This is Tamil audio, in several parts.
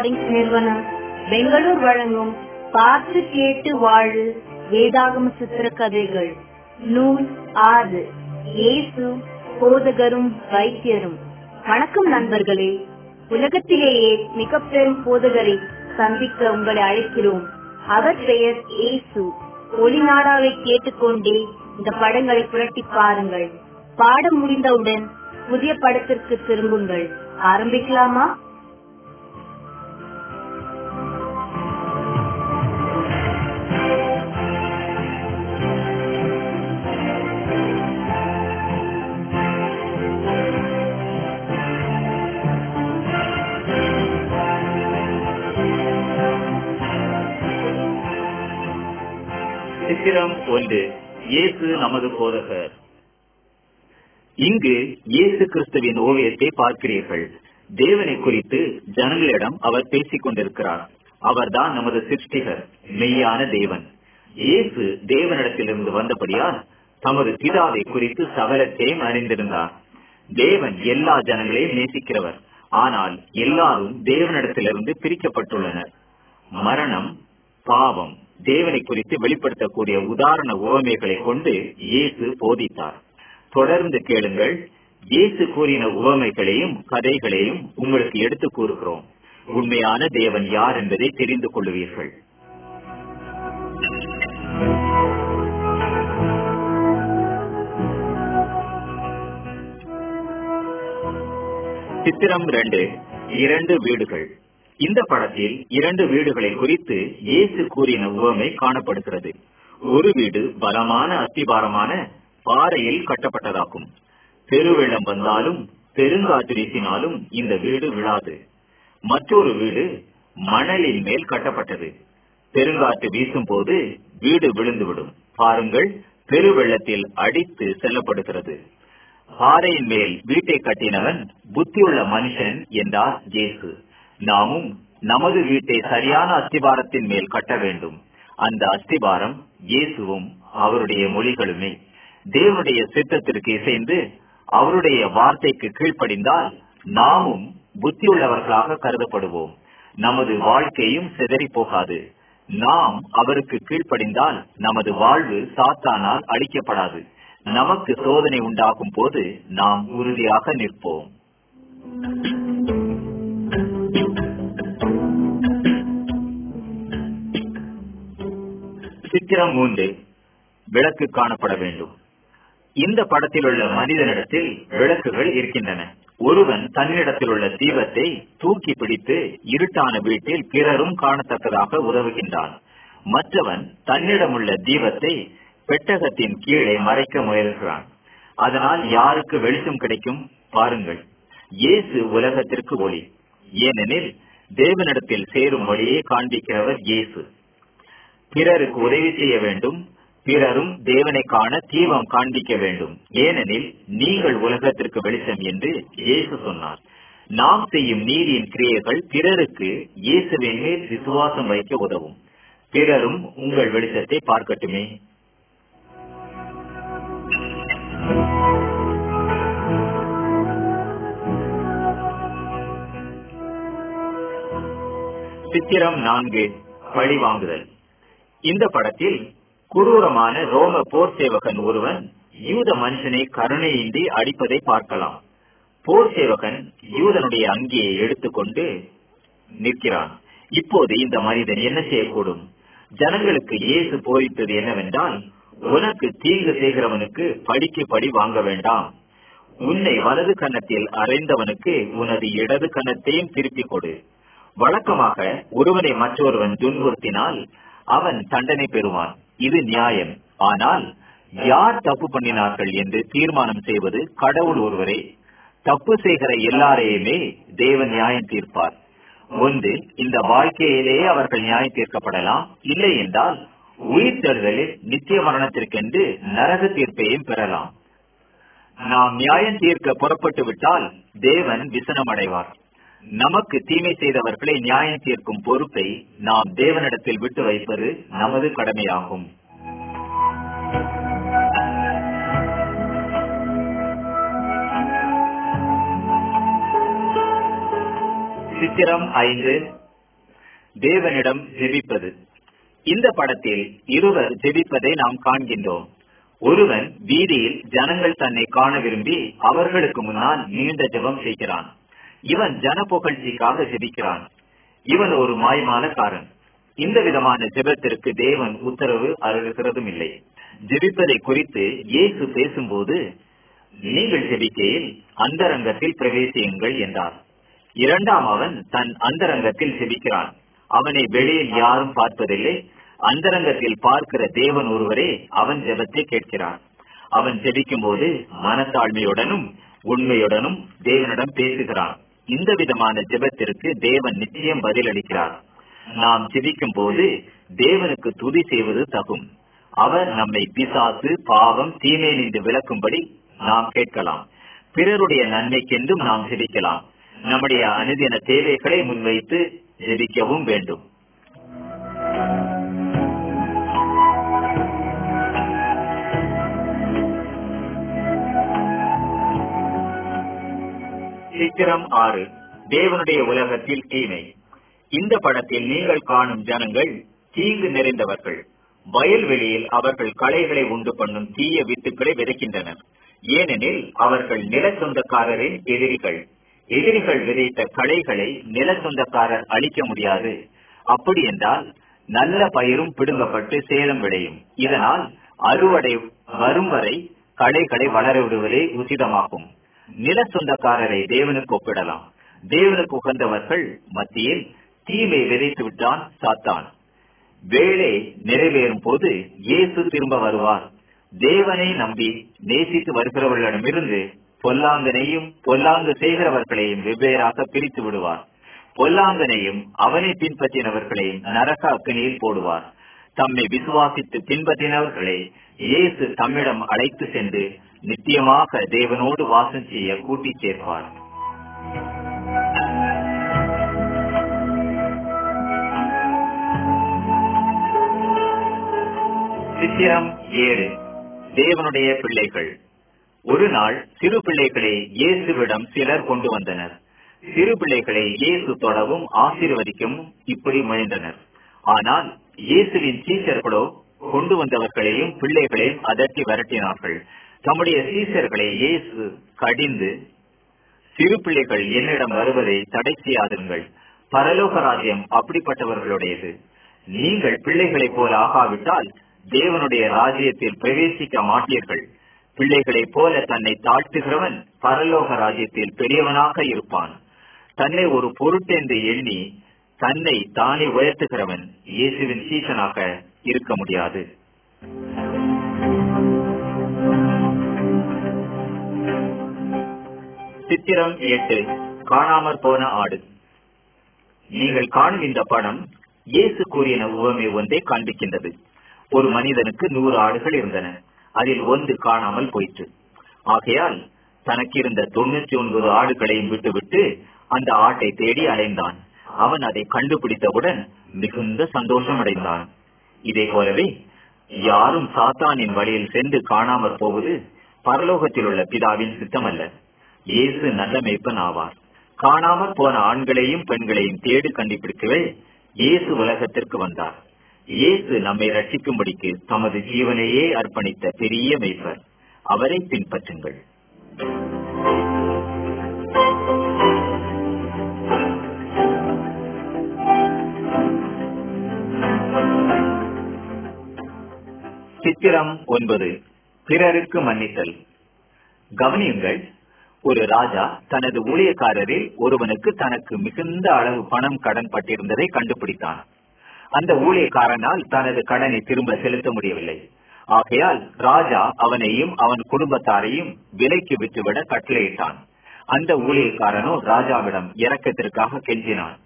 ரெக்கார்டிங் நிறுவனம். பெங்களூர் வழங்கும் பார்த்து கேட்டு வாழு வேதாகம சித்திர கதைகள் நூல் ஆறு. இயேசு போதகரும் வைத்தியரும். வணக்கம் நண்பர்களே. உலகத்திலேயே மிக பெரும் போதகரை சந்திக்க உங்களை அழைக்கிறோம். அவர் பெயர் இயேசு. ஒளிநாடாவை கேட்டுக்கொண்டே இந்த படங்களை புரட்டி பாருங்கள். பாடம் முடிந்தவுடன் புதிய படத்திற்கு திரும்புங்கள். ஆரம்பிக்கலாமா? சித்திரம் ஒன்று இயேசு நமது போதகர். இங்கு இயேசு கிறிஸ்துவின் ஓவியத்தை பார்க்கிறீர்கள். தேவனை குறித்து ஜனங்களிடம் அவர் பேசிக் கொண்டிருக்கிறார். அவர்தான் நமது சிருஷ்டிகர் மெய்யான தேவன். இயேசு தேவனிடத்திலிருந்து வந்தபடியால் தமது பிதாவை குறித்து சகலத்தையும் அறிந்திருந்தார். தேவன் எல்லா ஜனங்களையும் நேசிக்கிறவர். ஆனால் எல்லாரும் தேவனிடத்திலிருந்து பிரிக்கப்பட்டுள்ளனர். மரணம் பாவம் தேவனை குறித்து வெளிப்படுத்தக்கூடிய உதாரண உவமைகளை கொண்டு இயேசு போதித்தார். தொடர்ந்து கேளுங்கள் இயேசு கூறின உவமைகளையும் கதைகளையும் உங்களுக்கு எடுத்து கூறுகிறோம். உண்மையான தேவன் யார் என்பதை தெரிந்து கொள்ளுவீர்கள். சித்திரம் ரெண்டு இரண்டு வீடுகள். இந்த படத்தில் இரண்டு வீடுகளை குறித்து இயேசு கூறின உவமை காணப்படுகிறது. ஒரு வீடு பலமான அஸ்திபாரமான பாறையில் கட்டப்பட்டதாகும். பெருவெள்ளம் வந்தாலும் பெருங்காற்று வீசினாலும் இந்த வீடு விழாது. மற்றொரு வீடு மணலின் மேல் கட்டப்பட்டது. பெருங்காற்று வீசும் போது வீடு விழுந்துவிடும். பாருங்கள் பெருவெள்ளத்தில் அடித்து செல்லப்படுகிறது. பாறையின் மேல் வீட்டை கட்டினவன் புத்தியுள்ள மனுஷன் என்றார் ஜேசு நாமும் நமது வீட்டை சரியான அஸ்திபாரத்தின் மேல் கட்ட வேண்டும். அந்த அஸ்திபாரம் இயேசுவும் அவருடைய மொழிகளுமே. தேவனுடைய சித்தத்திற்கு இசைந்து அவருடைய வார்த்தைக்கு கீழ்ப்படிந்தால் நாமும் புத்தியுள்ளவர்களாக கருதப்படுவோம். நமது வாழ்க்கையும் சிதறி போகாது. நாம் அவருக்கு கீழ்ப்படிந்தால் நமது வாழ்வு சாத்தானால் அழிக்கப்படாது. நமக்கு சோதனை உண்டாகும் போது நாம் உறுதியாக நிற்போம். சித்திரம் மூன்று விளக்கு காணப்பட வேண்டும். இந்த படத்தில் உள்ள மனிதனிடத்தில் விளக்குகள் இருக்கின்றன. ஒருவன் தன்னிடத்தில் உள்ள தீபத்தை தூக்கி பிடித்து இருட்டான வீட்டில் பிறரும் காணத்தக்கதாக உதவுகின்றான். மற்றவன் தன்னிடமுள்ள தீபத்தை பெட்டகத்தின் கீழே மறைக்க முயல்கிறான். அதனால் யாருக்கு வெளிச்சம் கிடைக்கும் பாருங்கள். இயேசு உலகத்திற்கு ஒளி. ஏனெனில் தேவனிடத்தில் சேரும் வழியை காண்பிக்கிறவர் இயேசு. பிறருக்கு உதவி செய்ய வேண்டும். பிறரும் தேவனை காண தீபம் காண்பிக்க வேண்டும். ஏனெனில் நீங்கள் உலகத்திற்கு வெளிச்சம் என்று இயேசு சொன்னார். நாம் செய்யும் நீதியின் கிரியைகள் பிறருக்கு இயேசுவின் மேல் விசுவாசம் வைக்க உதவும். பிறரும் உங்கள் வெளிச்சத்தை பார்க்கட்டுமே. சித்திரம் நான்கு பழி வாங்குதல் இந்த படத்தில் குரூரமான ரோம போர் சேவகன் ஒருவன் யூத மனுஷனை கருணையின்றி அடிப்பதை பார்க்கலாம். போர் சேவகன் யூதனுடைய அங்கியை எடுத்துக்கொண்டு நிற்கிறான். இப்போது இந்த மனிதன் என்ன செய்யக்கூடும்? ஜனங்களுக்கு இயேசு போதித்தது என்னவென்றால் உனக்கு தீங்கு செய்கிறவனுக்கு படிக்கு படி வாங்க வேண்டாம். உன்னை வலது கன்னத்தில் அறைந்தவனுக்கு உனது இடது கன்னத்தையும் திருப்பிக் கொடு. வழக்கமாக ஒருவனை மற்றொருவன் துன்புறுத்தினால் அவன் தண்டனை பெறுவான். இது நியாயம். ஆனால் யார் தப்பு பண்ணினார்கள் என்று தீர்மானம் செய்வது கடவுள் ஒருவரே. தப்பு செய்கிற எல்லாரையுமே தேவன் நியாயம் தீர்ப்பார். ஒன்று இந்த வாழ்க்கையிலேயே அவர்கள் நியாயம் தீர்க்கப்படலாம். இல்லை என்றால் உயிர் தருதலில் நித்திய மரணத்திற்கென்று நரக தீர்ப்பையும் பெறலாம். நாம் நியாயம் தீர்க்க புறப்பட்டு விட்டால் தேவன் விசனமடைவார். நமக்கு தீமை செய்தவர்களை நியாயம் தீர்க்கும் பொறுப்பை நாம் தேவனிடத்தில் விட்டு வைப்பது நமது கடமையாகும். சித்திரம் ஐந்து. தேவனிடம் ஜெபிப்பது. இந்த படத்தில் இருவர் ஜெபிப்பதை நாம் காண்கின்றோம். ஒருவன் வீதியில் ஜனங்கள் தன்னை காண விரும்பி அவர்களுக்கு முன்னால் நீண்ட ஜெபம் செய்கிறான். இவன் ஜன புகழ்ச்சிக்காக ஜெபிக்கிறான். இவன் ஒரு மாய்மாலக்காரன் இந்த விதமான ஜெபத்திற்கு தேவன் உத்தரவு அருளுகிறதும் இல்லை. ஜெபிப்பதை குறித்து இயேசு பேசும்போது நீங்கள் ஜெபிக்கையில் அந்தரங்கத்தில் பிரவேசியுங்கள் என்றார். இரண்டாம் அவன் தன் அந்தரங்கத்தில் ஜெபிக்கிறான். அவனை வெளியில் யாரும் பார்ப்பதில்லை. அந்தரங்கத்தில் பார்க்கிற தேவன் ஒருவரே அவன் ஜெபத்தை கேட்கிறான் அவன் ஜெபிக்கும் போது மனத்தாழ்மையுடனும் உண்மையுடனும் தேவனிடம் பேசுகிறான். இந்த விதமான ஜெபத்திற்கு தேவன் நிச்சயம் பதிலளிக்கிறார். நாம் ஜெபிக்கும் போது தேவனுக்கு துதி செய்வது தகும். அவர் நம்மை பிசாசு பாவம் தீமை நின்று விளக்கும்படி நாம் கேட்கலாம். பிறருடைய நன்மைக்கென்றும் நாம் ஜெபிக்கலாம். நம்முடைய அனுதின தேவைகளை முன்வைத்து ஜெபிக்கவும் வேண்டும். சித்திரம் ஆறு தேவனுடைய உலகத்தில் தீமை. இந்த படத்தில் நீங்கள் காணும் ஜனங்கள் தீங்கு நிறைந்தவர்கள். வயல்வெளியில் அவர்கள் களைகளை உண்டு பண்ணும் தீய வித்துக்களை விதைக்கின்றனர். ஏனெனில் அவர்கள் நில சொந்தக்காரரின் எதிரிகள். எதிரிகள் விதைத்த களைகளை நில சொந்தக்காரர் அழிக்க முடியாது. அப்படி என்றால் நல்ல பயிரும் பிடுங்கப்பட்டு சேதம் விளையும். இதனால் அறுவடை வரும் வரை களைகளை வளர விடுவதே உசிதமாகும். நில சொந்தக்காரரை தேவனுக்கு ஒப்பிடலாம். தேவனுக்கு உகந்தவர்கள் மத்தியில் தீமை விதைத்து விட்டான் சாத்தான். வேலை நிறைவேறும் போது இயேசு திரும்ப வருவார். தேவனை நம்பி நேசித்து வருகிறவர்களிடமிருந்து பொல்லாங்கனையும் பொல்லாங்கு செய்கிறவர்களையும் வெவ்வேறாக பிரித்து விடுவார். பொல்லாங்கனையும் அவனை பின்பற்றினவர்களையும் நரக அக்கனியில் போடுவார். தம்மை விசுவாசித்து பின்பற்றினவர்களை இயேசு தம்மிடம் அழைத்து சென்று நித்தியமாக தேவனோடு வாசம் செய்ய கூட்டி சேர்ப்பார். சித்திரம் ஏழு. தேவனுடைய பிள்ளைகள். ஒரு நாள் சிறு பிள்ளைகளை இயேசுவிடம் சிலர் கொண்டு வந்தனர். சிறு பிள்ளைகளை இயேசு தொடவும் ஆசீர்வதிக்கவும் இப்படி முயன்றனர். ஆனால் இயேசுவின் சீசர்களோ கொண்டு வந்தவர்களையும் பிள்ளைகளையும் அதட்டி விரட்டினார்கள். தம்முடைய சீசர்களை இயேசு கடிந்து சிறு பிள்ளைகள் என்னிடம் வருவதை தடை செய்யாதுங்கள் பரலோக ராஜ்யம் அப்படிப்பட்டவர்களுடையது. நீங்கள் பிள்ளைகளைப் போல ஆகாவிட்டால் தேவனுடைய ராஜ்யத்தில் பிரவேசிக்க மாட்டீர்கள். பிள்ளைகளைப் போல தன்னை தாழ்த்துகிறவன் பரலோக ராஜ்யத்தில் பெரியவனாக இருப்பான். தன்னை ஒரு பொருட்டென்று எண்ணி தன்னை தானே உயர்த்துகிறவன் இயேசுவின் சீசனாக இருக்க முடியாது. சித்திரம் எட்டு. காணாமற் போன ஆடு. நீங்கள் காணும் இந்த படம் இயேசு கூறின உவமை ஒன்றை காண்பிக்கின்றது ஒரு மனிதனுக்கு நூறு ஆடுகள் இருந்தன. அதில் ஒன்று காணாமல் போயிற்று. ஆகையால் தனக்கு இருந்த தொண்ணூற்றி ஒன்பது ஆடுகளையும் விட்டுவிட்டு அந்த ஆட்டை தேடி அலைந்தான். அவன் அதை கண்டுபிடித்தவுடன் மிகுந்த சந்தோஷம் அடைந்தான் இதே போலவே யாரும் சாத்தானின் வழியில் சென்று காணாமற் போவது பரலோகத்தில் உள்ள பிதாவின் சித்தமல்ல. இயேசு நல்ல மெய்ப்பன் ஆவார் காணாமல் போன ஆண்களையும் பெண்களையும் தேடி கண்டுபிடிக்கவே இயேசு உலகத்திற்கு வந்தார். இயேசு நம்மை ரட்சிக்கும்படிக்கு தமது ஜீவனையே அர்ப்பணித்த பெரிய மெய்ப்பர். அவரை பின்பற்றுங்கள். சித்திரம் ஒன்பது. பிறருக்கு மன்னித்தல். கவனியுங்கள் ஒரு ராஜா தனது ஊழியக்காரரில் ஒருவனுக்கு தனக்கு மிகுந்த அளவு பணம் கடன் பட்டிருந்ததை கண்டுபிடித்தான். அந்த ஊழியக்காரனால் தனது கடனை திரும்ப செலுத்த முடியவில்லை. ஆகையால் ராஜா அவனையும் அவன் குடும்பத்தாரையும் விலைக்கு விட்டுவிட கட்டளையிட்டான். அந்த ஊழியக்காரனோ ராஜாவிடம் இறக்கத்திற்காக கெஞ்சினான்.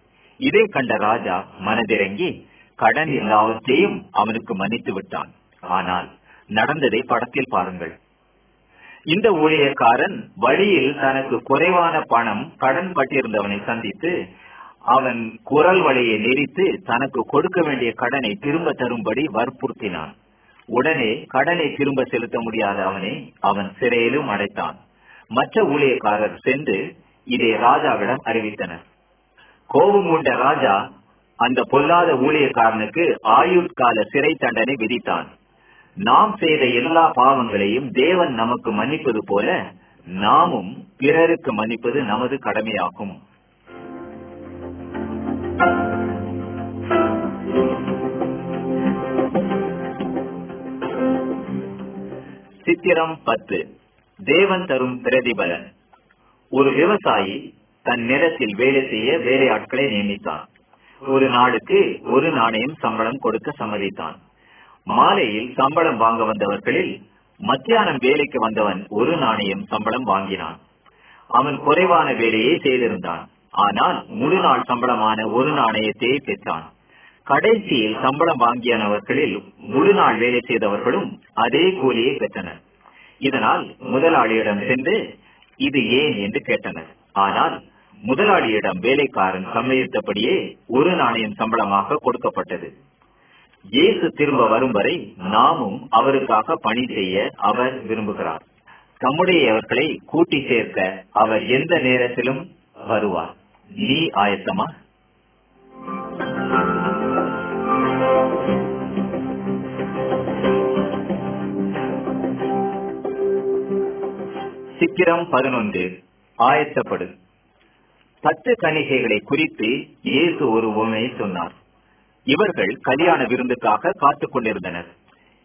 இதை கண்ட ராஜா மனதிறங்கி கடன் எல்லாவற்றையும் அவனுக்கு மன்னித்து விட்டான் ஆனால் நடந்ததை படத்தில் பாருங்கள். இந்த ஊழியக்காரன் வழியில் தனக்கு குறைவான பணம் கடன் பட்டிருந்தவனை சந்தித்து அவன் குரல் வழியை நெறித்து தனக்கு கொடுக்க வேண்டிய கடனை திரும்ப தரும்படி வற்புறுத்தினான். உடனே கடனை திரும்ப செலுத்த முடியாத அவனை அவன் சிறையிலும் அடைத்தான். மற்ற ஊழியக்காரர் சென்று இதை ராஜாவிடம் அறிவித்தனர். கோபம் கொண்ட ராஜா அந்த பொல்லாத ஊழியக்காரனுக்கு ஆயுட்கால சிறை தண்டனை விதித்தான். நாம் செய்த எல்லா பாவங்களையும் தேவன் நமக்கு மன்னிப்பது போல நாமும் பிறருக்கு மன்னிப்பது நமது கடமையாகும். சித்திரம் பத்து. தேவன் தரும் பிரதிபலன். ஒரு விவசாயி தன் நிலத்தில் வேலை செய்ய வேலையாட்களை நியமித்தான். ஒரு நாளுக்கு ஒரு நாணயம் சம்பளம் கொடுக்க சம்மதித்தான். மாலையில் சம்பளம் வாங்க வந்தவர்களில் மத்தியானம் வேலைக்கு வந்தவன் ஒரு நாணயம் சம்பளம் வாங்கினான். அவன் குறைவான வேலையை செய்திருந்தான். ஆனால் முழு நாள் சம்பளமான ஒரு நாணயத்தை பெற்றான். கடைசியில் சம்பளம் வாங்கியனவர்களில் முழு நாள் வேலை செய்தவர்களும் அதே கூலியை பெற்றனர். இதனால் முதலாளியிடம் சென்று இது ஏன்? என்று கேட்டனர். ஆனால் முதலாளியிடம் வேலைக்காரன் சம்மதித்தபடியே ஒரு நாணயம் சம்பளமாக கொடுக்கப்பட்டது. இயேசு திரும்ப வரும் வரை நாமும் அவருக்காக பணி செய்ய அவர் விரும்புகிறார். தம்முடையவர்களை கூட்டி சேர்க்க அவர் எந்த நேரத்திலும் வருவார். நீ ஆயத்தமா? சித்திரம் பதினொன்று. ஆயத்தப்படு. பத்து கணிகைகளை குறித்து இயேசு ஒரு உண்மையை சொன்னார். இவர்கள் கல்யாண விருந்துக்காக காத்துக் கொண்டிருந்தனர்.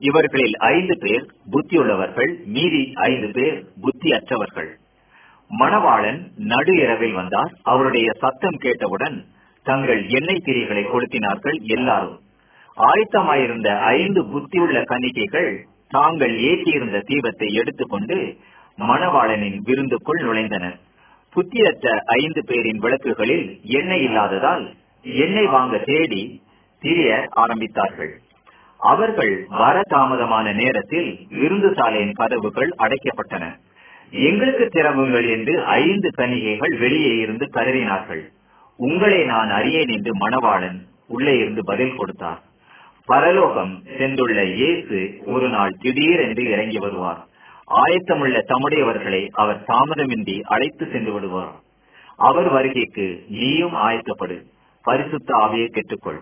இவர்களில் ஐந்து பேர் புத்தியுள்ளவர்கள் மீதி ஐந்து பேர் புத்தி அற்றவர்கள் மணவாளன் நடு இரவில் வந்தார். அவருடைய சத்தம் கேட்டவுடன் தங்கள் எண்ணெய் திரிகளை கொளுத்தினார்கள் எல்லாரும். ஆயத்தமாயிருந்த ஐந்து புத்தியுள்ள கன்னிகைகள் தாங்கள் ஏற்றியிருந்த தீபத்தை எடுத்துக்கொண்டு மணவாளனின் விருந்துக்குள் நுழைந்தனர். புத்தியற்ற ஐந்து பேரின் விளக்குகளில் எண்ணெய் இல்லாததால் எண்ணெய் வாங்க தேடி திரிய ஆரம்பித்தார்கள். அவர்கள் வர தாமதமான நேரத்தில் விருந்து சாலையின் கதவுகள் அடைக்கப்பட்டன. எங்களுக்கு திறவுங்கள் என்று ஐந்து கன்னிகைகள் வெளியே இருந்து கதறினார்கள் உங்களை நான் அறியேன் என்று மணவாளன் உள்ளே இருந்து பதில் கொடுத்தார். பரலோகம் சென்றுள்ள இயேசு ஒரு நாள் திடீரென்று இறங்கி வருவார். ஆயத்தமுள்ள தம்முடையவர்களை அவர் தாமதமின்றி அழைத்து சென்று விடுவார். அவர் வருகைக்கு நீயும் ஆயத்தப்படு. பரிசுத்த ஆவியை கெட்டுக்கொள்.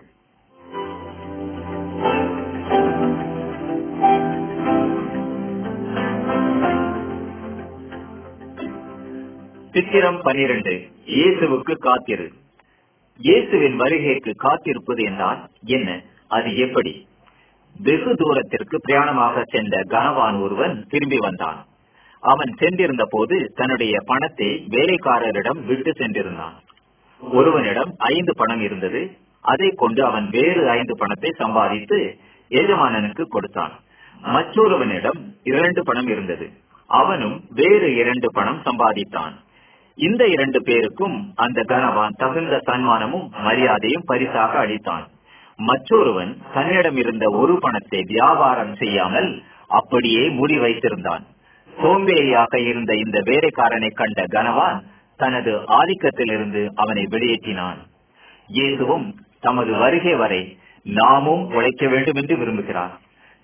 சித்திரம் பனிரெண்டு இயேசுவுக்கு காத்திரு. இயேசுவின் வருகைக்கு காத்திருப்பது என்றால் என்ன? அது எப்படி? வெகு தூரத்திற்கு பிரயாணமாக சென்ற கனவான் ஒருவன் திரும்பி வந்தான். அவன் சென்றிருந்த போது தன்னுடைய பணத்தை வேலைக்காரரிடம் விட்டு சென்றிருந்தான். ஒருவனிடம் ஐந்து பணம் இருந்தது. அதை கொண்டு அவன் வேறு ஐந்து பணத்தை சம்பாதித்து எஜமானனுக்கு கொடுத்தான். மற்றொருவனிடம் இரண்டு பணம் இருந்தது. அவனும் வேறு இரண்டு பணம் சம்பாதித்தான். இந்த இரண்டு பேருக்கும் அந்த கனவான் தகுந்த சன்மானமும் மரியாதையும் பரிசாக அளித்தான். மற்றொருவன் தன்னிடம் இருந்த ஒரு பணத்தை வியாபாரம் செய்யாமல் அப்படியே மூடி வைத்திருந்தான். சோம்பேறியாக இருந்த இந்த வேலைக்காரனை கண்ட கனவான் தனது ஆதிக்கத்திலிருந்து அவனை வெளியேற்றினான். இயேசுவும் தமது வருகை வரை நாமும் உழைக்க வேண்டும் என்று விரும்புகிறார்.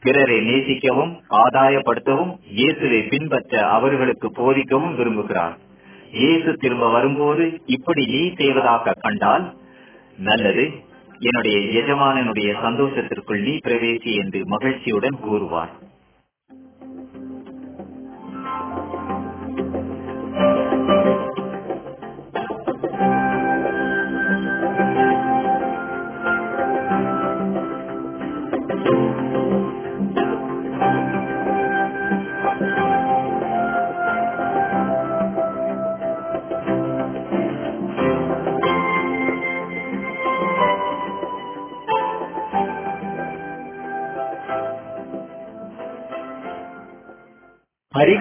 பிறரை நேசிக்கவும் ஆதாயப்படுத்தவும் இயேசுவை பின்பற்ற அவர்களுக்கு போதிக்கவும் விரும்புகிறார். இயேசு திரும்ப வரும்போது இப்படி நீ செய்வதாக கண்டால் நல்லது. என்னுடைய எஜமானனுடைய சந்தோஷத்திற்குள் நீ பிரவேசி என்று மகிழ்ச்சியுடன் கூறுவார்.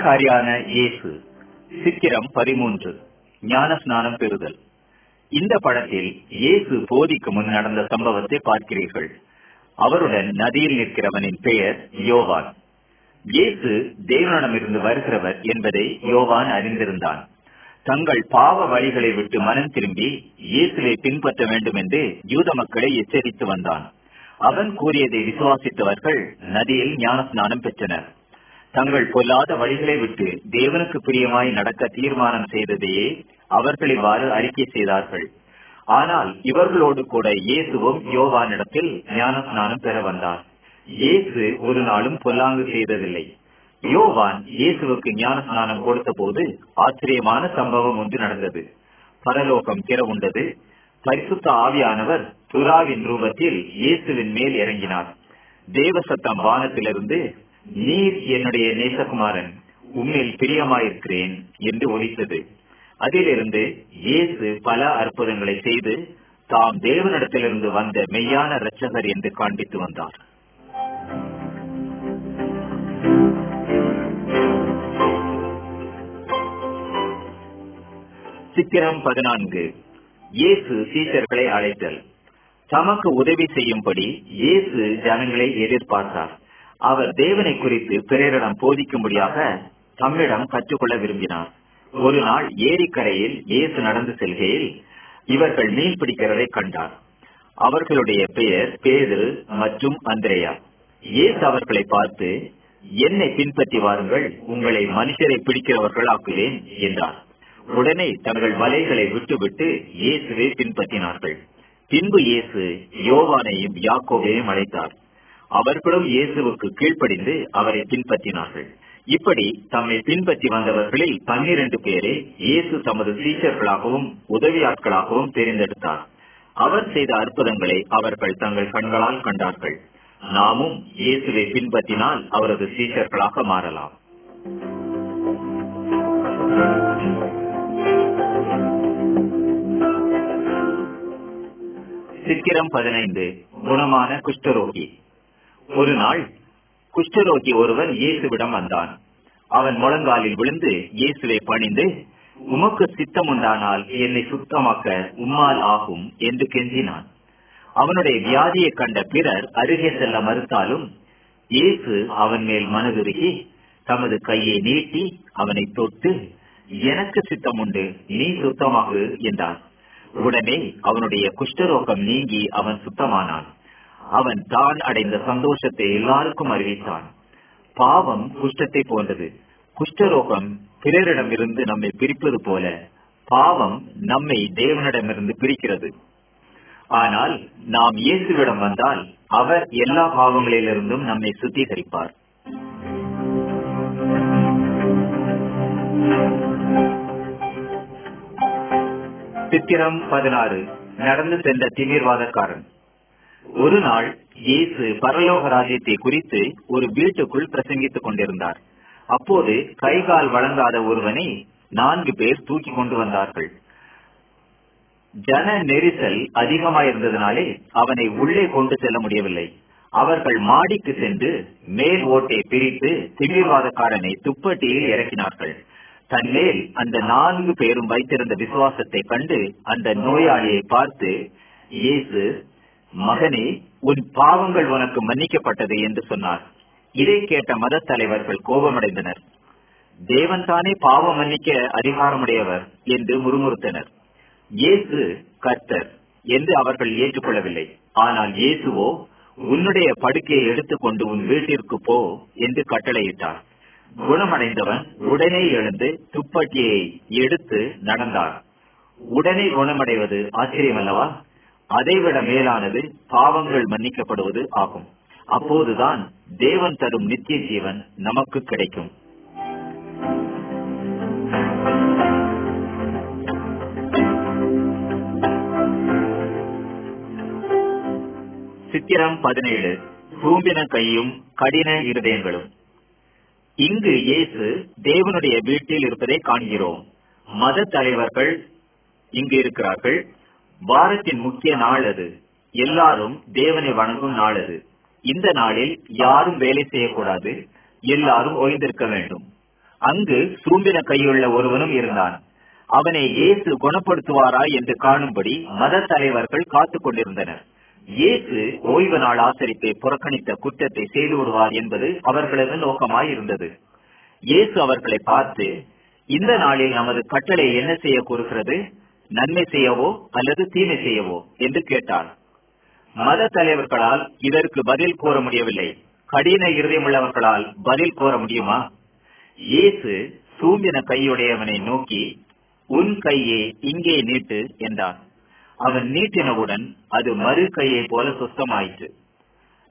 பரிகாரியான இயேசு. சித்திரம் பதிமூன்று. ஞான ஸ்நானம் பெறுதல். இந்த படத்தில் இயேசு போதிக்கு முன் நடந்த சம்பவத்தை பார்க்கிறீர்கள். அவருடன் நதியில் நிற்கிறவனின் பெயர் யோவான். இயேசு தேவனிடமிருந்து வருகிறவர் என்பதை யோவான் அறிந்திருந்தான். தங்கள் பாவ வழிகளை விட்டு மனம் திரும்பி இயேசுவை பின்பற்ற வேண்டும் என்று யூத மக்களை எச்சரித்து வந்தான். அவன் கூறியதை விசுவாசித்தவர்கள் நதியில் ஞான ஸ்நானம் பெற்றனர். தங்கள் பொல்லாத வழிகளை விட்டு தேவனுக்கு பிரியமாய் நடக்க தீர்மானம் செய்ததையே அவர்கள் இவ்வாறு அறிக்கை செய்தார்கள். ஆனால் இவர்களோடு கூட இயேசுவும் யோவானிடத்தில் ஞானஸ்நானம் பெற வந்தார். இயேசு ஒரு நாளும் பொல்லாங்கு செய்ததில்லை. யோவான் இயேசுவுக்கு ஞான ஸ்நானம் கொடுத்த போது ஆச்சரியமான சம்பவம் ஒன்று நடந்தது. பரலோகம் திறவுண்டது பரிசுத்த ஆவியானவர் துராவின் ரூபத்தில் இயேசுவின் மேல் இறங்கினார். தேவ சத்தம் வானத்திலிருந்து நீர் என்னுடைய நேசகுமாரன் உண்மையில் பிரியமாயிருக்கிறேன் என்று ஒலித்தது. அதிலிருந்து இயேசு பல அற்புதங்களை செய்து தாம் தேவனிடத்திலிருந்து வந்த மெய்யான இரட்சகர் என்று காண்பித்து வந்தார். சித்திரம் பதினான்கு. இயேசு சீஷர்களை அழைத்தல். தமக்கு உதவி செய்யும்படி இயேசு ஜனங்களை எதிர்பார்த்தார். அவர் தேவனை குறித்து பிறரிடம் போதிக்கும்படியாக தம்மிடம் கற்றுக்கொள்ள விரும்பினார். ஒரு நாள் ஏரிக்கரையில் இயேசு நடந்து செல்கையில் இவர்கள் மீன் பிடிக்கிறதை கண்டார். அவர்களுடைய பெயர் பேரு மற்றும் அந்திரேயா. இயேசு அவர்களை பார்த்து என்னை பின்பற்றி வாருங்கள் உங்களை மனுஷரை பிடிக்கிறவர்கள் ஆக்குவேன் என்றார். உடனே தங்கள் வலைகளை விட்டுவிட்டு இயேசுவை பின்பற்றினார்கள். பின்பு இயேசு யோவானையும் யாக்கோவையும் அழைத்தார். அவர்களும் இயேசுவுக்கு கீழ்ப்படிந்து அவரை பின்பற்றினார்கள். இப்படி தம்மை பின்பற்றி வந்தவர்களில் பன்னிரண்டு பேரை இயேசு தமது சீஷர்களாகவும் உதவியாட்களாகவும் தேர்ந்தெடுத்தார். அவர் செய்த அற்புதங்களை அவர்கள் தங்கள் கண்களால் கண்டார்கள். நாமும் இயேசுவை பின்பற்றினால் அவரது சீஷர்களாக மாறலாம். சித்திரம் பதினைந்து குணமான குஷ்டரோகி. ஒரு நாள் குஷ்டரோகி ஒருவன் இயேசுவிடம் வந்தான். அவன் முழங்காலில் விழுந்து இயேசுவை பணிந்து உமக்கு சித்தம் உண்டானால் என்னை சுத்தமாக்க உம்மால் ஆகும் என்று கெஞ்சினான். அவனுடைய வியாதியை கண்ட பிறர் அருகே செல்ல மறுத்தாலும் இயேசு அவன் மேல் மனதுருகி தமது கையை நீட்டி அவனை தொட்டு எனக்கு சித்தம் உண்டு நீ சுத்தமாகு என்றான். உடனே அவனுடைய குஷ்டரோகம் நீங்கி அவன் சுத்தமானான். அவன் தான் அடைந்த சந்தோஷத்தை எல்லாருக்கும் அறிவித்தான். பாவம் குஷ்டத்தை போன்றது. குஷ்டரோகம் பிறரிடமிருந்து நம்மை பிரிப்பது போல பாவம் நம்மை தேவனிடமிருந்து பிரிக்கிறது. ஆனால் நாம் இயேசுவிடம் வந்தால் அவர் எல்லா பாவங்களிலிருந்தும் நம்மை சுத்திகரிப்பார். சித்திரம் பதினாறு. நடந்து சென்ற திமிர்வாதக்காரன். ஒரு நாள் இயேசு பரலோக ராஜ்யத்தை குறித்து ஒரு வீட்டுக்குள் பிரசங்கித்துக் கொண்டிருந்தார். அப்போது கைகால் வழங்காத ஒருவனை நான்கு பேர் தூக்கி கொண்டு வந்தார்கள். ஜன நெரிசல் அதிகமாயிருந்ததினாலே அவனை உள்ளே கொண்டு செல்ல முடியவில்லை. அவர்கள் மாடிக்கு சென்று மேல் ஓட்டை பிரித்து திமிர்வாதக்காரனை துப்பட்டியில் இறக்கினார்கள். தன்மேல் அந்த நான்கு பேரும் வைத்திருந்த விசுவாசத்தை கண்டு அந்த நோயாளியை பார்த்து இயேசு மகனே உன் பாவங்கள் உனக்கு மன்னிக்கப்பட்டது என்று சொன்னார். இதை கேட்ட மத தலைவர்கள் கோபமடைந்தனர். தேவன் தானே பாவம் மன்னிக்க அதிகாரமுடையவர் என்று முறுமுறுத்தனர். இயேசு கர்த்தர் என்று அவர்கள் ஏற்றுக்கொள்ளவில்லை. ஆனால் இயேசுவோ உன்னுடைய படுக்கையை எடுத்துக்கொண்டு உன் வீட்டிற்கு போ என்று கட்டளையிட்டார். குணமடைந்தவன் உடனே எழுந்து துப்பட்டியை எடுத்து நடந்தார். உடனே குணமடைவது ஆச்சரியமல்லவா? அதைவிட மேலானது பாவங்கள் மன்னிக்கப்படுவது ஆகும். அப்போதுதான் தேவன் தரும் நித்திய ஜீவன் நமக்கு கிடைக்கும். சித்திரம் பதினேழு. கூம்பின கையும் கடின இருதயங்களும். இங்கு இயேசு தேவனுடைய வீட்டில் இருப்பதை காண்கிறோம். மத தலைவர்கள் இங்கு இருக்கிறார்கள். வாரத்தின் முக்கிய நாள் அது. எல்லாரும் தேவனை வணங்கும் நாள் அது. இந்த நாளில் யாரும் வேலை செய்யக்கூடாது. எல்லாரும் ஓய்ந்திருக்க வேண்டும். அங்கு சூம்பின கையுள்ள ஒருவனும் இருந்தான். அவனை இயேசு குணப்படுத்துவாரா என்று காணும்படி மத தலைவர்கள் காத்துக் கொண்டிருந்தனர். இயேசு ஓய்வு நாள் ஆசரிப்பை புறக்கணித்த குற்றத்தை செய்து விடுவார் என்பது அவர்களது நோக்கமாய் இருந்தது. இயேசு அவர்களை பார்த்து இந்த நாளில் நமது கட்டளை என்ன செய்ய கூறுகிறது? நன்மை செய்யவோ அல்லது தீமை செய்யவோ என்று கேட்டார் மத தலைவர்களால் இதற்கு பதில் கூற முடியவில்லை. கடின இருதயமுள்ளவர்களால் பதில் கோர முடியுமா? இயேசு சூம்பின கையுடையவனை நோக்கி உன் கையை இங்கே நீட்டு என்றார் அவன் நீட்டினவுடன் அது மறு கையை போல சுத்தமாயிற்று.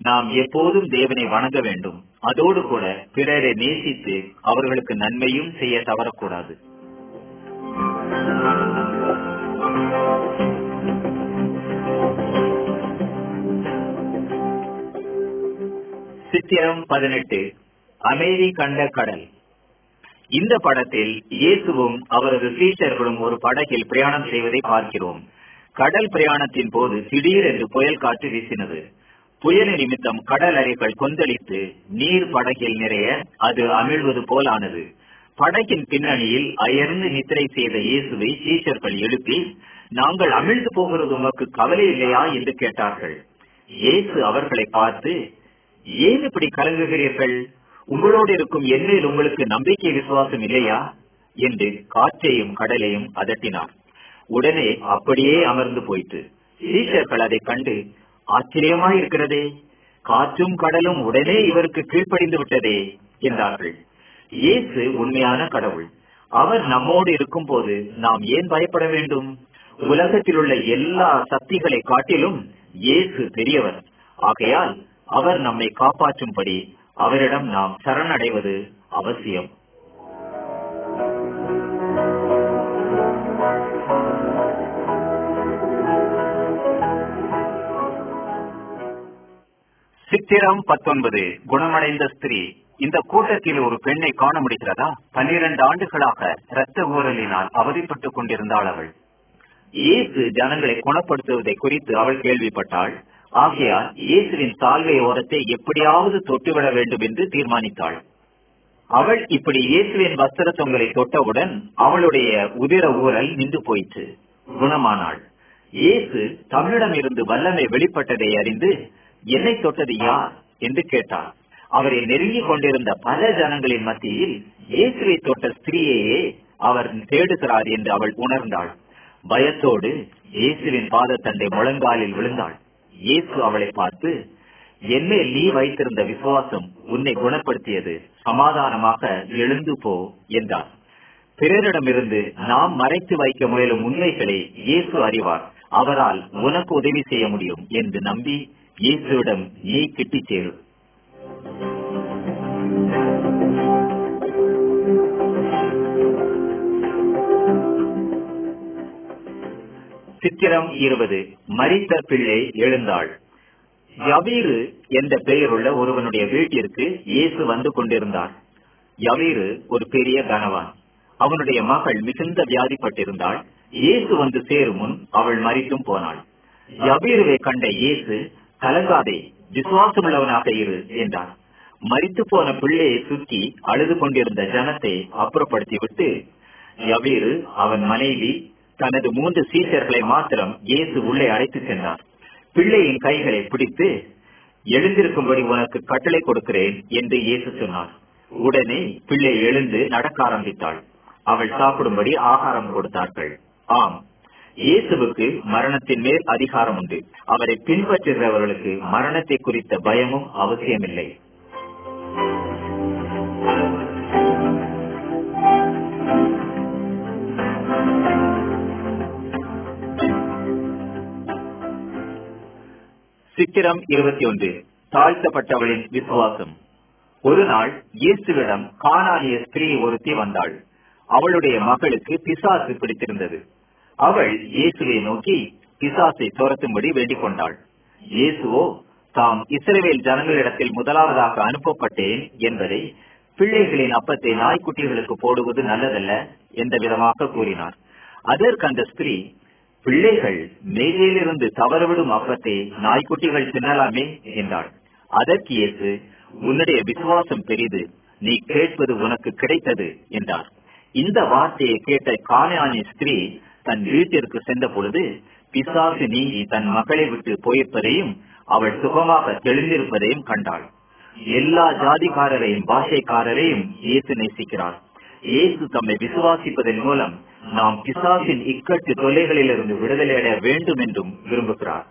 நாம் எப்போதும் தேவனை வணங்க வேண்டும். அதோடு கூட பிறரை நேசித்து அவர்களுக்கு நன்மையும் செய்ய தவறக்கூடாது. சித்திரம் பதினெட்டு. அமைதி கண்ட கடல். இந்த படத்தில் இயேசுவும் அவரது சீஷர்களும் ஒரு படகில் பிரயாணம் செய்வதை பார்க்கிறோம். கடல் பிரயாணத்தின் போது திடீர் என்று புயல் காற்று வீசினது. புயல் நிமித்தம் கடல் அறைகள் கொந்தளித்து நீர் படகில் நிறைய அது அமிழ்வது போல் ஆனது படகின் பின்னணியில் அயர்ந்து நித்திரை செய்த இயேசுவை சீஷர்கள் எழுப்பி நாங்கள் அமிழ்ந்து போகிறது உமக்கு கவலை இல்லையா? என்று கேட்டார்கள். இயேசு அவர்களை பார்த்து ஏன் இப்படி கலங்குகிறீர்கள்? உங்களோடு இருக்கும் என்னில் உங்களுக்கு நம்பிக்கை விசுவாசம் இல்லையா? என்று காற்றையும் கடலையும் அதட்டினார் உடனே அப்படியே அமர்ந்து போயிட்டு சீஷர்கள் அதை கண்டு ஆச்சரியமாய் இருக்கிறதே. காற்றும் கடலும் உடனே இவருக்கு கீழ்ப்படிந்து விட்டதே என்றார்கள். இயேசு உண்மையான கடவுள். அவர் நம்மோடு இருக்கும் போது நாம் ஏன் பயப்பட வேண்டும்? உலகத்தில் உள்ள எல்லா சக்திகளை காட்டிலும் இயேசு பெரியவர். ஆகையால் அவர் நம்மை காப்பாற்றும்படி அவரிடம் நாம் சரணடைவது அவசியம். சித்திரம் பத்தொன்பது. குணமடைந்த ஸ்திரீ. இந்த கூட்டத்தில் ஒரு பெண்ணை காண முடிகிறதா? பன்னிரண்டு ஆண்டுகளாக இரத்த ஊரலினால் அவதிப்பட்டுக் கொண்டிருந்தாள் அவள். இயேசு ஜனங்களை குணப்படுத்துவதை குறித்து அவள் கேள்விப்பட்டாள். ஆகையால் இயேசுவின் சால்வை ஓரத்தை எப்படியாவது தொட்டுவிட வேண்டும் என்று தீர்மானித்தாள். அவள் இப்படி இயேசுவின் வஸ்திர தொங்கலை தொட்டவுடன் அவளுடைய உதிர ஊரல் நின்று போயிற்று. குணமானாள். இயேசு தமிழிடம் இருந்து வல்லமை வெளிப்பட்டதை அறிந்து என்னை தொட்டது யார்? என்று கேட்டார். அவரை நெருங்கிக் கொண்டிருந்த பல ஜனங்களின் மத்தியில் இயேசுவை தொட்ட ஸ்திரீயையே அவர் தேடுகிறார் என்று அவள் உணர்ந்தாள். பயத்தோடு இயேசுவின் பாதத்தண்டை முழங்காலில் விழுந்தாள். இயேசு அவளை பார்த்து என்னே நீ வைத்திருந்த விசுவாசம் உன்னை குணப்படுத்தியது. சமாதானமாக எழுந்து போ என்றார். பிறரிடமிருந்து நாம் மறைத்து வைக்க முயலும் உண்மைகளை இயேசு அறிவார். அவரால் உனக்கு உதவி செய்ய முடியும் என்று நம்பி இயேசுவிடம் நீ கிட்டிச் சேரும் சித்திரம் இருபது. மரித்த பிள்ளை எழுந்தாள். யவீரு என்ற பெயருள்ள ஒருவனுடைய வீட்டிற்கு இயேசு வந்து கொண்டிருந்தார். யவீரு ஒரு பெரிய கனவான் அவனுடைய மகள் மிகுந்த வியாதிப்பட்டிருந்தாள். இயேசு வந்து சேரும் முன் அவள் மறித்தும் போனாள். யவீருவை கண்ட இயேசு கலங்காதே விசுவாசமுள்ளவனாக இரு என்றார். மறித்து போன பிள்ளையை சுற்றி அழுது கொண்டிருந்த ஜனத்தை அப்புறப்படுத்திவிட்டு யவீரு அவன் மனைவி தனது மூன்று சீசர்களை மாத்திரம் இயேசு உள்ளே அழைத்து சென்றார். பிள்ளையின் கைகளை பிடித்து எழுந்திருக்கும்படி உனக்கு கட்டளை கொடுக்கிறேன் என்று இயேசு சொன்னார். உடனே பிள்ளை எழுந்து நடக்க ஆரம்பித்தாள். அவள் சாப்பிடும்படி ஆகாரம் கொடுத்தார்கள். ஆம் இயேசுவுக்கு மரணத்தின் மேல் அதிகாரம் உண்டு. அவரை பின்பற்றுகிறவர்களுக்கு மரணத்தை குறித்த பயமும் அவசியமில்லை. சித்திரம் இருபத்தி ஒன்று. தாழ்த்தப்பட்டவளின் விசுவாசம். ஒரு நாள் இயேசுவிடம் காணானிய ஸ்திரீ ஒருத்தி வந்தாள். அவளுடைய மகளுக்கு பிசாசு பிடித்திருந்தது. அவள் இயேசுவை நோக்கி பிசாசை துரத்தும்படி வேண்டிக் கொண்டாள். இயேசுவோ தாம் இஸ்ரேவேல் ஜனங்களிடத்தில் முதலாவதாக அனுப்பப்பட்டேன் என்பதை பிள்ளைகளின் அப்பத்தை நாய்க்குட்டிகளுக்கு போடுவது நல்லதல்ல என்ற விதமாக கூறினார். அதற்கு அந்த ஸ்திரீ பிள்ளைகள் மேலிருந்து தவறவிடும் அப்பத்தை நாய்க்குட்டிகள் தின்னலாமே என்றாள். அதற்கு ஏசு உன்னுடைய விசுவாசம் பெரிது நீ கேட்பது உனக்கு கிடைத்தது என்றார் இந்த வார்த்தையை கேட்ட காணானிய ஸ்திரீ தன் வீட்டிற்கு சென்ற பொழுது பிசாசு நீங்கி தன் மகளை விட்டு போயிருப்பதையும் அவள் சுகமாக தெளிந்திருப்பதையும் கண்டாள். எல்லா ஜாதிக்காரரையும் பாஷைக்காரரையும் இயேசு நேசிக்கிறார். இயேசு தம்மை விசுவாசிப்பதன் மூலம் நாம் பிசாசின் இக்கட்டு தொல்லைகளிலிருந்து விடுதலை அடைய வேண்டும் என்றும் விரும்புகிறார்.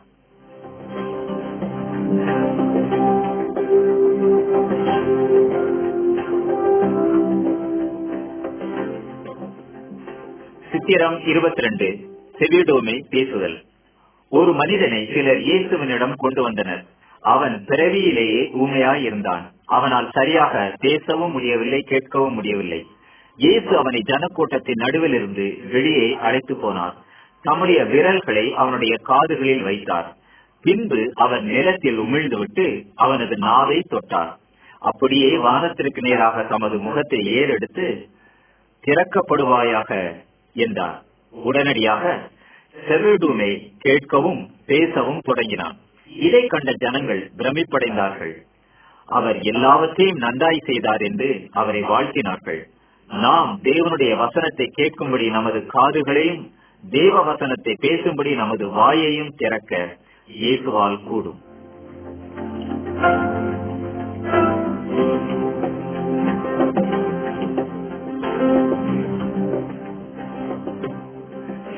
சித்திரம் இருபத்தி ரெண்டு செவிடோமை பேசுதல். ஒரு மனிதனை சிலர் இயேசுவினிடம் கொண்டு வந்தனர். அவன் பிறவியிலேயே ஊமையாய் இருந்தான் அவனால் சரியாக பேசவும் முடியவில்லை கேட்கவும் முடியவில்லை. இயேசு அவனை ஜனக்கூட்டத்தின் நடுவில் இருந்து வெளியே அழைத்து போனார். தம்முடைய விரல்களை அவனுடைய காதுகளில் வைத்தார். பின்பு அவர் நிலத்தில் உமிழ்ந்துவிட்டு அவனது நாவை தொட்டார். அப்படியே வானத்திற்கு நேராக தமது முகத்தை ஏறெடுத்து திறக்கப்படுவாயாக என்றார். உடனடியாக செவிடுமே கேட்கவும் பேசவும் தொடங்கினான். இதை கண்ட ஜனங்கள் பிரமிப்படைந்தார்கள். அவர் எல்லாவற்றையும் நன்றாய் செய்தார் என்று அவரை வாழ்த்தினார்கள். நாம் தேவனுடைய வசனத்தை கேட்கும்படி நமது காதுகளையும் தேவ வசனத்தை பேசும்படி நமது வாயையும் திறக்க இயேசுவால் கூடும்.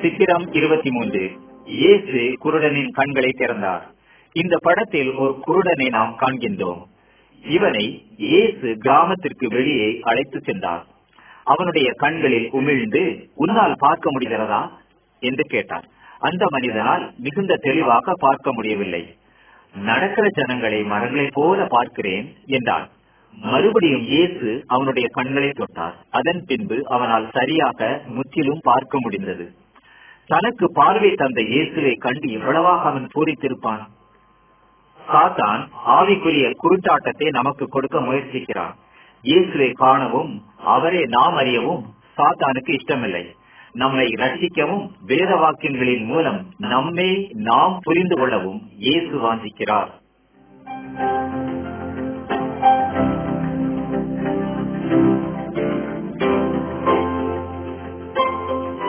சித்திரம் இருபத்தி மூன்று இயேசு குருடனின் கண்களை திறந்தார். இந்த படத்தில் ஒரு குருடனை நாம் காண்கின்றோம். இவனை இயேசு கிராமத்திற்கு வெளியே அழைத்து சென்றார். அவனுடைய கண்களில் உமிழ்ந்து உன்னால் பார்க்க முடிகிறதா? என்று கேட்டார். அந்த மனிதனால் மிகுந்த தெளிவாக பார்க்க முடியவில்லை. நடக்கிற ஜனங்களை மரங்களைப் போல பார்க்கிறேன் என்றான். மறுபடியும் இயேசு அவனுடைய கண்களை தொட்டார். அதன் பின்பு அவனால் சரியாக முற்றிலும் பார்க்க முடிந்தது. தனக்கு பார்வை தந்த இயேசுவை கண்டு எவ்வளவாக அவன் பூரித்திருப்பான். சாத்தான் ஆவிக்குரிய குருட்டாட்டத்தை நமக்கு கொடுக்க முயற்சிக்கிறான். இயேசுவை காணவும் அவரே நாம் அறியவும் சாத்தானுக்கு இஷ்டமில்லை. நம்மை ரட்சிக்கவும் வேத வாக்கியங்களின் மூலம் நம்மை நாம் புரிந்து கொள்ளவும் இயேசு வாஞ்சிக்கிறார்.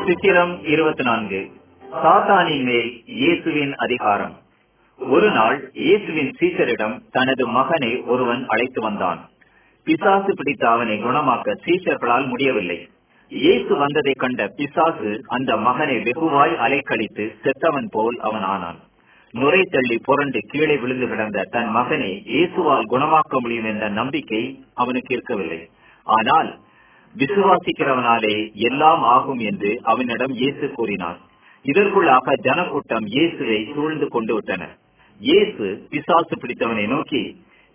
சித்திரம் இருபத்தி நான்கு சாத்தானின் மேல் இயேசுவின் அதிகாரம். ஒரு நாள் இயேசுவின் சீசரிடம் தனது மகனை ஒருவன் அழைத்து வந்தான். பிசாசு பிடித்த அவனை குணமாக்க சீஷர்களால் முடியவில்லை. இயேசு வந்ததை கண்ட பிசாசு அந்த மகனை வெகுவாய் அலைக்கழித்து செத்தவன் போல் அவன் ஆனான் நுரை தள்ளி புரண்டு கீழே விழுந்து கிடந்த தன் மகனை இயேசுவால் குணமாக்க முடியும் என்ற நம்பிக்கை அவனுக்கு இருக்கவில்லை. ஆனால் விசுவாசிக்கிறவனாலே எல்லாம் ஆகும் என்று அவனிடம் இயேசு கூறினான் இதற்குள்ளாக ஜனக்கூட்டம் இயேசுவை சூழ்ந்து கொண்டு விட்டனர் இயேசு பிசாசு பிடித்தவனை நோக்கி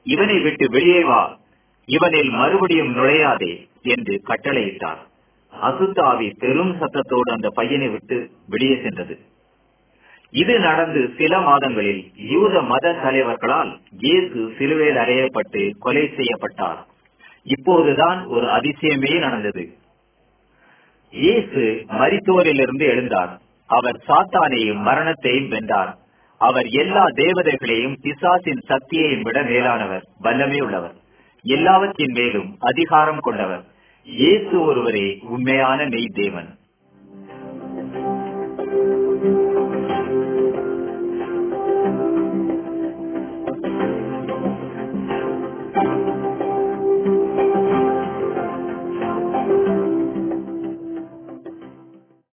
இவனை விட்டு வெளியே வா இவனில் மறுபடியும் நுழையாதே என்று கட்டளையிட்டார். அசுத்தாவி பெரும் சத்தத்தோடு அந்த பையனை விட்டு வெளியே சென்றது. இது நடந்து சில மாதங்களில் யூத மத தலைவர்களால் இயேசு சிலுவையில் அறையப்பட்டு கொலை செய்யப்பட்டார். இப்போதுதான் ஒரு அதிசயமே நடந்தது. இயேசு மரித்தோரிலிருந்து எழுந்தார். அவர் சாத்தானையும் மரணத்தையும் வென்றார். அவர் எல்லா தேவதைகளையும் பிசாசின் சக்தியையும் விட மேலானவர் வல்லமே உள்ளவர். எல்லாவற்றின் மேலும் அதிகாரம் கொண்டவர். இயேசு ஒருவரே உண்மையான மெய் தேவன்